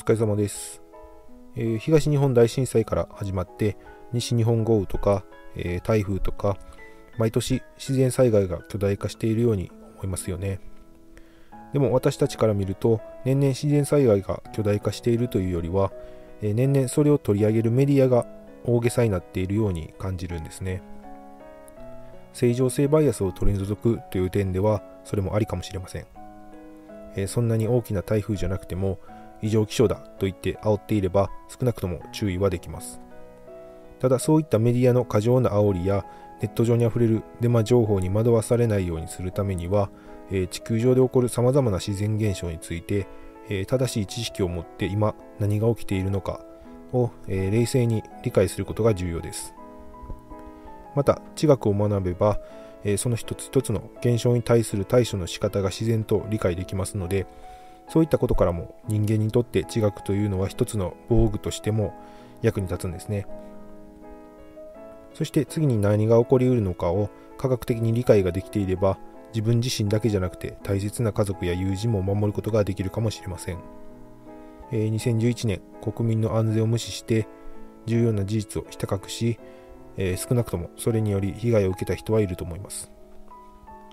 疲れ様です、えー、東日本大震災から始まって西日本豪雨とか、えー、台風とか毎年自然災害が巨大化しているように思いますよね。でも私たちから見ると年々自然災害が巨大化しているというよりは、えー、年々それを取り上げるメディアが大げさになっているように感じるんですね。正常性バイアスを取り除くという点ではそれもありかもしれません、えー、そんなに大きな台風じゃなくても異常気象だと言って煽っていれば少なくとも注意はできます。ただそういったメディアの過剰な煽りやネット上にあふれるデマ情報に惑わされないようにするためには、えー、地球上で起こるさまざまな自然現象について、えー、正しい知識を持って今何が起きているのかを、えー、冷静に理解することが重要です。また地学を学べば、えその一つ一つの現象に対する対処の仕方が自然と理解できますのでそういったことからも人間にとって地学というのは一つの防具としても役に立つんですね。そして次に何が起こりうるのかを科学的に理解ができていれば自分自身だけじゃなくて大切な家族や友人も守ることができるかもしれません。えー、2011年国民の安全を無視して重要な事実をひた隠し、えー、少なくともそれにより被害を受けた人はいると思います。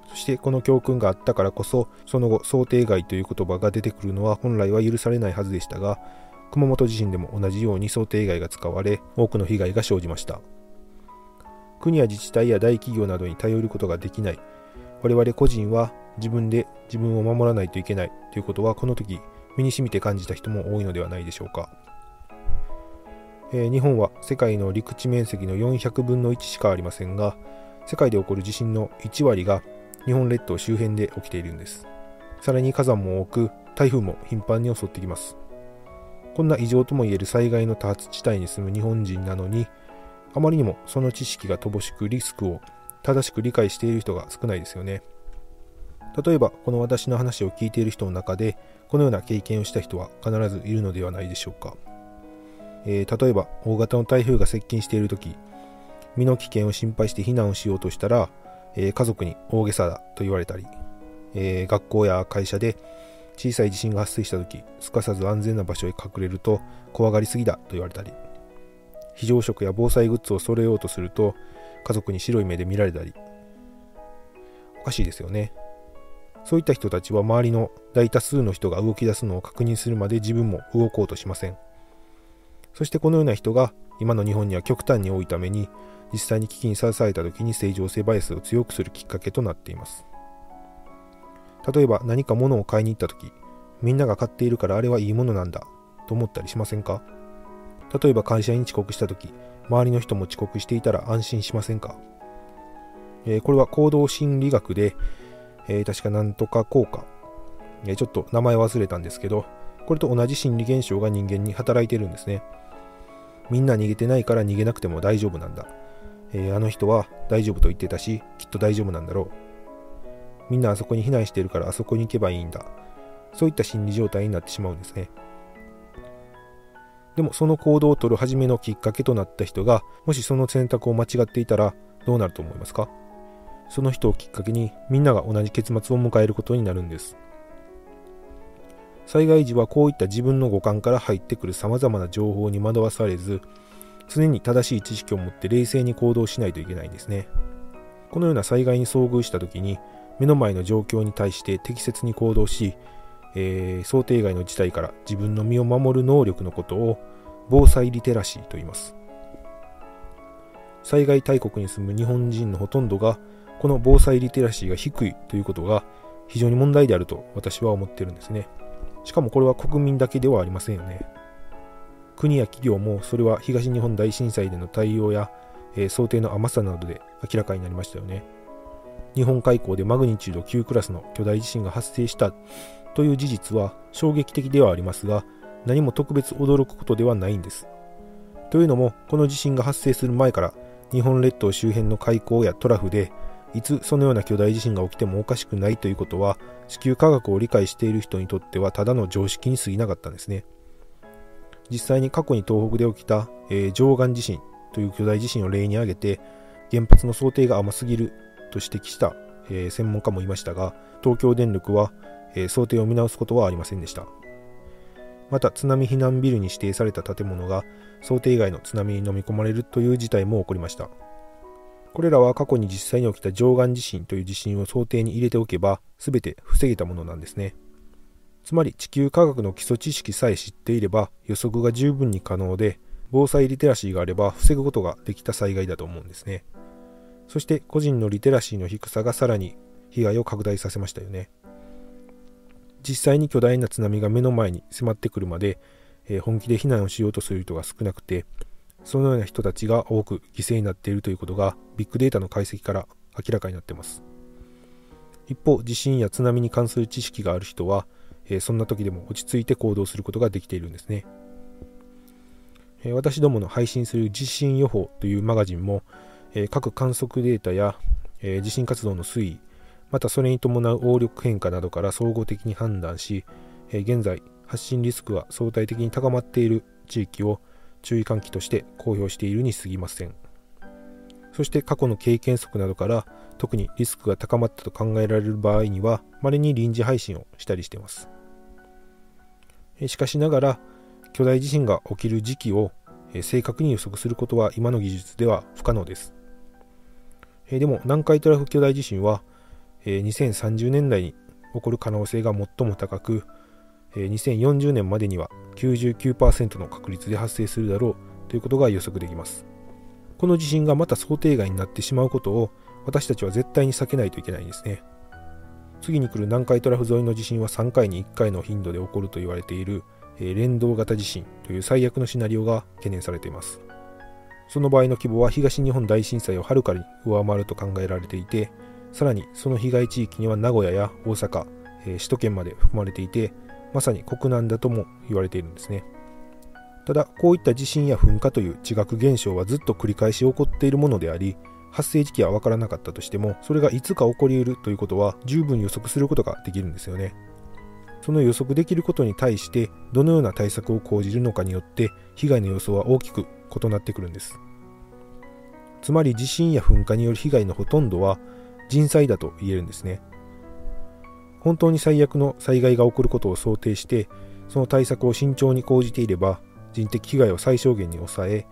そしてこの教訓があったからこそその後想定外という言葉が出てくるのは本来は許されないはずでしたが熊本地震でも同じように想定外が使われ多くの被害が生じました。国や自治体や大企業などに頼ることができない。我々個人は自分で自分を守らないといけない。ということはこの時身に染みて感じた人も多いのではないでしょうか、えー、日本は世界の陸地面積の400分の1しかありませんが世界で起こる地震の1割が日本列島周辺で起きているんです。さらに火山も多く、台風も頻繁に襲ってきます。こんな異常ともいえる災害の多発地帯に住む日本人なのに、あまりにもその知識が乏しくリスクを正しく理解している人が少ないですよね。例えば、この私の話を聞いている人の中で、このような経験をした人は必ずいるのではないでしょうか。えー、例えば、大型の台風が接近している時身の危険を心配して避難をしようとしたら、えー、家族に大げさだと言われたり、えー、学校や会社で小さい地震が発生した時すかさず安全な場所へ隠れると怖がりすぎだと言われたり非常食や防災グッズを揃えようとすると家族に白い目で見られたり。おかしいですよね。そういった人たちは周りの大多数の人が動き出すのを確認するまで自分も動こうとしません。そしてこのような人が今の日本には極端に多いために実際に危機にさらされた時に正常性バイアスを強くするきっかけとなっています。例えば何か物を買いに行った時みんなが買っているからあれはいいものなんだと思ったりしませんか？例えば会社に遅刻した時周りの人も遅刻していたら安心しませんか、えー、これは行動心理学で、えー、確かなんとか効果、えー、ちょっと名前忘れたんですけどこれと同じ心理現象が人間に働いてるんですね。みんな逃げてないから逃げなくても大丈夫なんだえー、あの人は大丈夫と言ってたし、きっと大丈夫なんだろう。みんなあそこに避難してるからあそこに行けばいいんだ。そういった心理状態になってしまうんですね。でもその行動をとる初めのきっかけとなった人が、もしその選択を間違っていたらどうなると思いますか？その人をきっかけにみんなが同じ結末を迎えることになるんです。災害時はこういった自分の五感から入ってくる様々な情報に惑わされず、常に正しい知識を持って冷静に行動しないといけないんですね。このような災害に遭遇した時に目の前の状況に対して適切に行動し、えー、想定外の事態から自分の身を守る能力のことを防災リテラシーと言います。災害大国に住む日本人のほとんどがこの防災リテラシーが低いということが非常に問題であると私は思ってるんですね。しかもこれは国民だけではありませんよね。国や企業もそれは東日本大震災での対応や、えー、想定の甘さなどで明らかになりましたよね。日本海溝でマグニチュード9クラスの巨大地震が発生したという事実は衝撃的ではありますが何も特別驚くことではないんです。というのもこの地震が発生する前から日本列島周辺の海溝やトラフでいつそのような巨大地震が起きてもおかしくないということは地球科学を理解している人にとってはただの常識に過ぎなかったんですね。実際に過去に東北で起きた、えー、上岸地震という巨大地震を例に挙げて原発の想定が甘すぎると指摘した、えー、専門家もいましたが東京電力は、えー、想定を見直すことはありませんでしたまた津波避難ビルに指定された建物が想定外の津波に飲み込まれるという事態も起こりましたこれらは過去に実際に起きた上岸地震という地震を想定に入れておけば全て防げたものなんですね。つまり地球科学の基礎知識さえ知っていれば予測が十分に可能で防災リテラシーがあれば防ぐことができた災害だと思うんですね。そして個人のリテラシーの低さがさらに被害を拡大させましたよね。実際に巨大な津波が目の前に迫ってくるまで、え、本気で避難をしようとする人が少なくてそのような人たちが多く犠牲になっているということがビッグデータの解析から明らかになっています。一方地震や津波に関する知識がある人は、えー、そんな時でも落ち着いて行動することができているんですね、えー、私どもの配信する地震予報というマガジンも、え各観測データや、え地震活動の推移またそれに伴う応力変化などから総合的に判断し、え現在発信リスクが相対的に高まっている地域を注意喚起として公表しているに過ぎません。そして過去の経験則などから特にリスクが高まったと考えられる場合には稀に臨時配信をしたりしています。しかしながら巨大地震が起きる時期を正確に予測することは今の技術では不可能です。でも南海トラフ巨大地震は2030年代に起こる可能性が最も高く2040年までには99%の確率で発生するだろうということが予測できます。この地震がまた想定外になってしまうことを私たちは絶対に避けないといけないんですね。次に来る南海トラフ沿いの地震は3回に1回の頻度で起こると言われている連動型地震という最悪のシナリオが懸念されています。その場合の規模は東日本大震災をはるかに上回ると考えられていてさらにその被害地域には名古屋や大阪、え、首都圏まで含まれていてまさに国難だとも言われているんですね。ただこういった地震や噴火という地学現象はずっと繰り返し起こっているものであり発生時期は分からなかったとしてもそれがいつか起こりうるということは十分予測することができるんですよね。その予測できることに対してどのような対策を講じるのかによって被害の予想は大きく異なってくるんです。つまり地震や噴火による被害のほとんどは人災だと言えるんですね。本当に最悪の災害が起こることを想定してその対策を慎重に講じていれば人的被害を最小限に抑え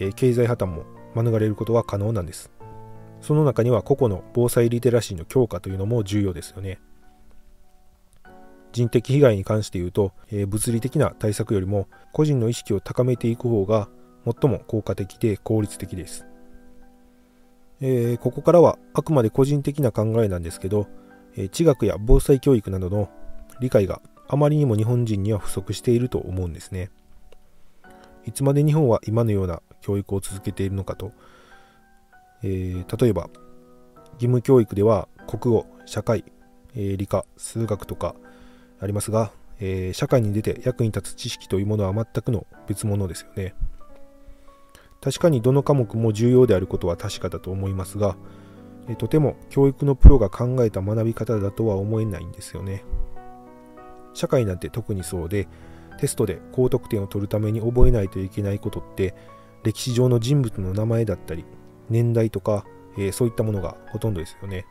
え経済破綻も免れることは可能なんです。その中には個々の防災リテラシーの強化というのも重要ですよね。人的被害に関して言うと、え物理的な対策よりも個人の意識を高めていく方が最も効果的で効率的です。えー、ここからはあくまで個人的な考えなんですけど、え、地学や防災教育などの理解があまりにも日本人には不足していると思うんですね。いつまで日本は今のような教育を続けているのかと、えー、例えば義務教育では国語、社会、えー、理科、数学とかありますが、えー、社会に出て役に立つ知識というものは全くの別物ですよね。確かにどの科目も重要であることは確かだと思いますが、とても教育のプロが考えた学び方だとは思えないんですよね。社会なんて特にそうで、テストで高得点を取るために覚えないといけないことって、歴史上の人物の名前だったり、年代とか、えー、そういったものがほとんどですよね。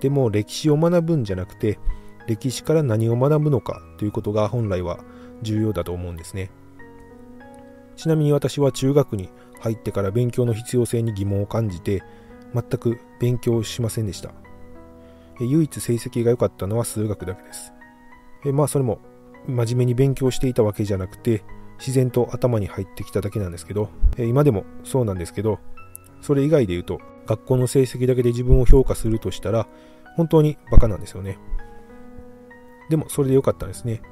でも歴史を学ぶんじゃなくて、歴史から何を学ぶのかということが本来は重要だと思うんですね。ちなみに私は中学に入ってから勉強の必要性に疑問を感じて全く勉強しませんでした。唯一成績が良かったのは数学だけです。まあそれも真面目に勉強していたわけじゃなくて自然と頭に入ってきただけなんですけど今でもそうなんですけどそれ以外で言うと学校の成績だけで自分を評価するとしたら本当にバカなんですよね。でもそれで良かったんですね。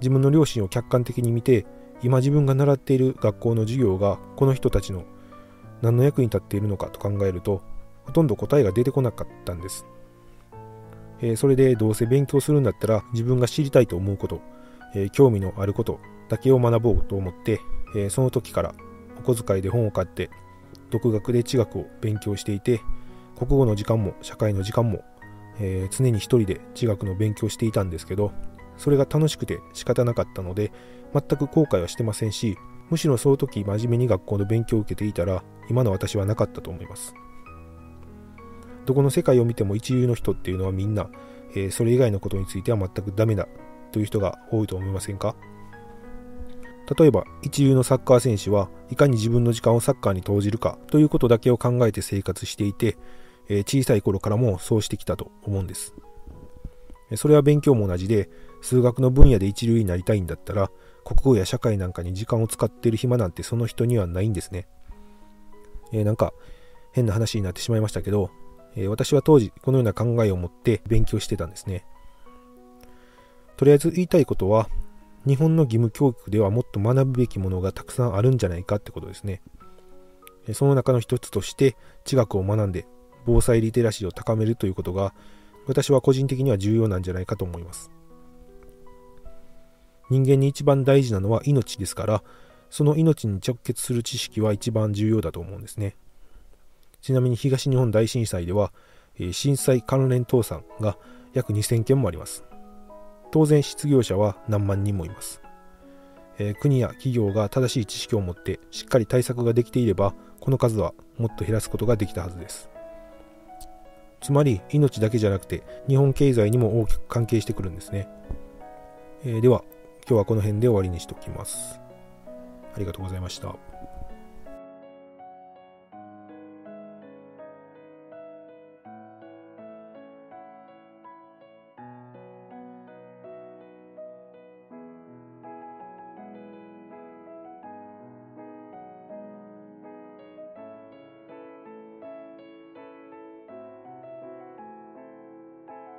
自分の両親を客観的に見て今自分が習っている学校の授業がこの人たちの何の役に立っているのかと考えるとほとんど答えが出てこなかったんです、えー、それでどうせ勉強するんだったら自分が知りたいと思うこと、えー、興味のあることだけを学ぼうと思って、えー、その時からお小遣いで本を買って独学で地学を勉強していて国語の時間も社会の時間も、え常に一人で地学の勉強していたんですけどそれが楽しくて仕方なかったので全く後悔はしてませんしむしろその時真面目に学校の勉強を受けていたら今の私はなかったと思います。どこの世界を見ても一流の人っていうのはみんな、えー、それ以外のことについては全くダメだという人が多いと思いませんか？例えば一流のサッカー選手はいかに自分の時間をサッカーに投じるかということだけを考えて生活していて、え小さい頃からもそうしてきたと思うんです。それは勉強も同じで数学の分野で一流になりたいんだったら国語や社会なんかに時間を使っている暇なんてその人にはないんですね、えー、なんか変な話になってしまいましたけど、えー、私は当時このような考えを持って勉強してたんですね。とりあえず言いたいことは日本の義務教育ではもっと学ぶべきものがたくさんあるんじゃないかってことですね。その中の一つとして地学を学んで防災リテラシーを高めるということが私は個人的には重要なんじゃないかと思います。人間に一番大事なのは命ですからその命に直結する知識は一番重要だと思うんですね。ちなみに東日本大震災では、震災関連倒産が約2000件もあります。当然失業者は何万人もいます、国や企業が正しい知識を持ってしっかり対策ができていればこの数はもっと減らすことができたはずです。つまり命だけじゃなくて日本経済にも大きく関係してくるんですね、えー、では今日はこの辺で終わりにしておきます。ありがとうございました。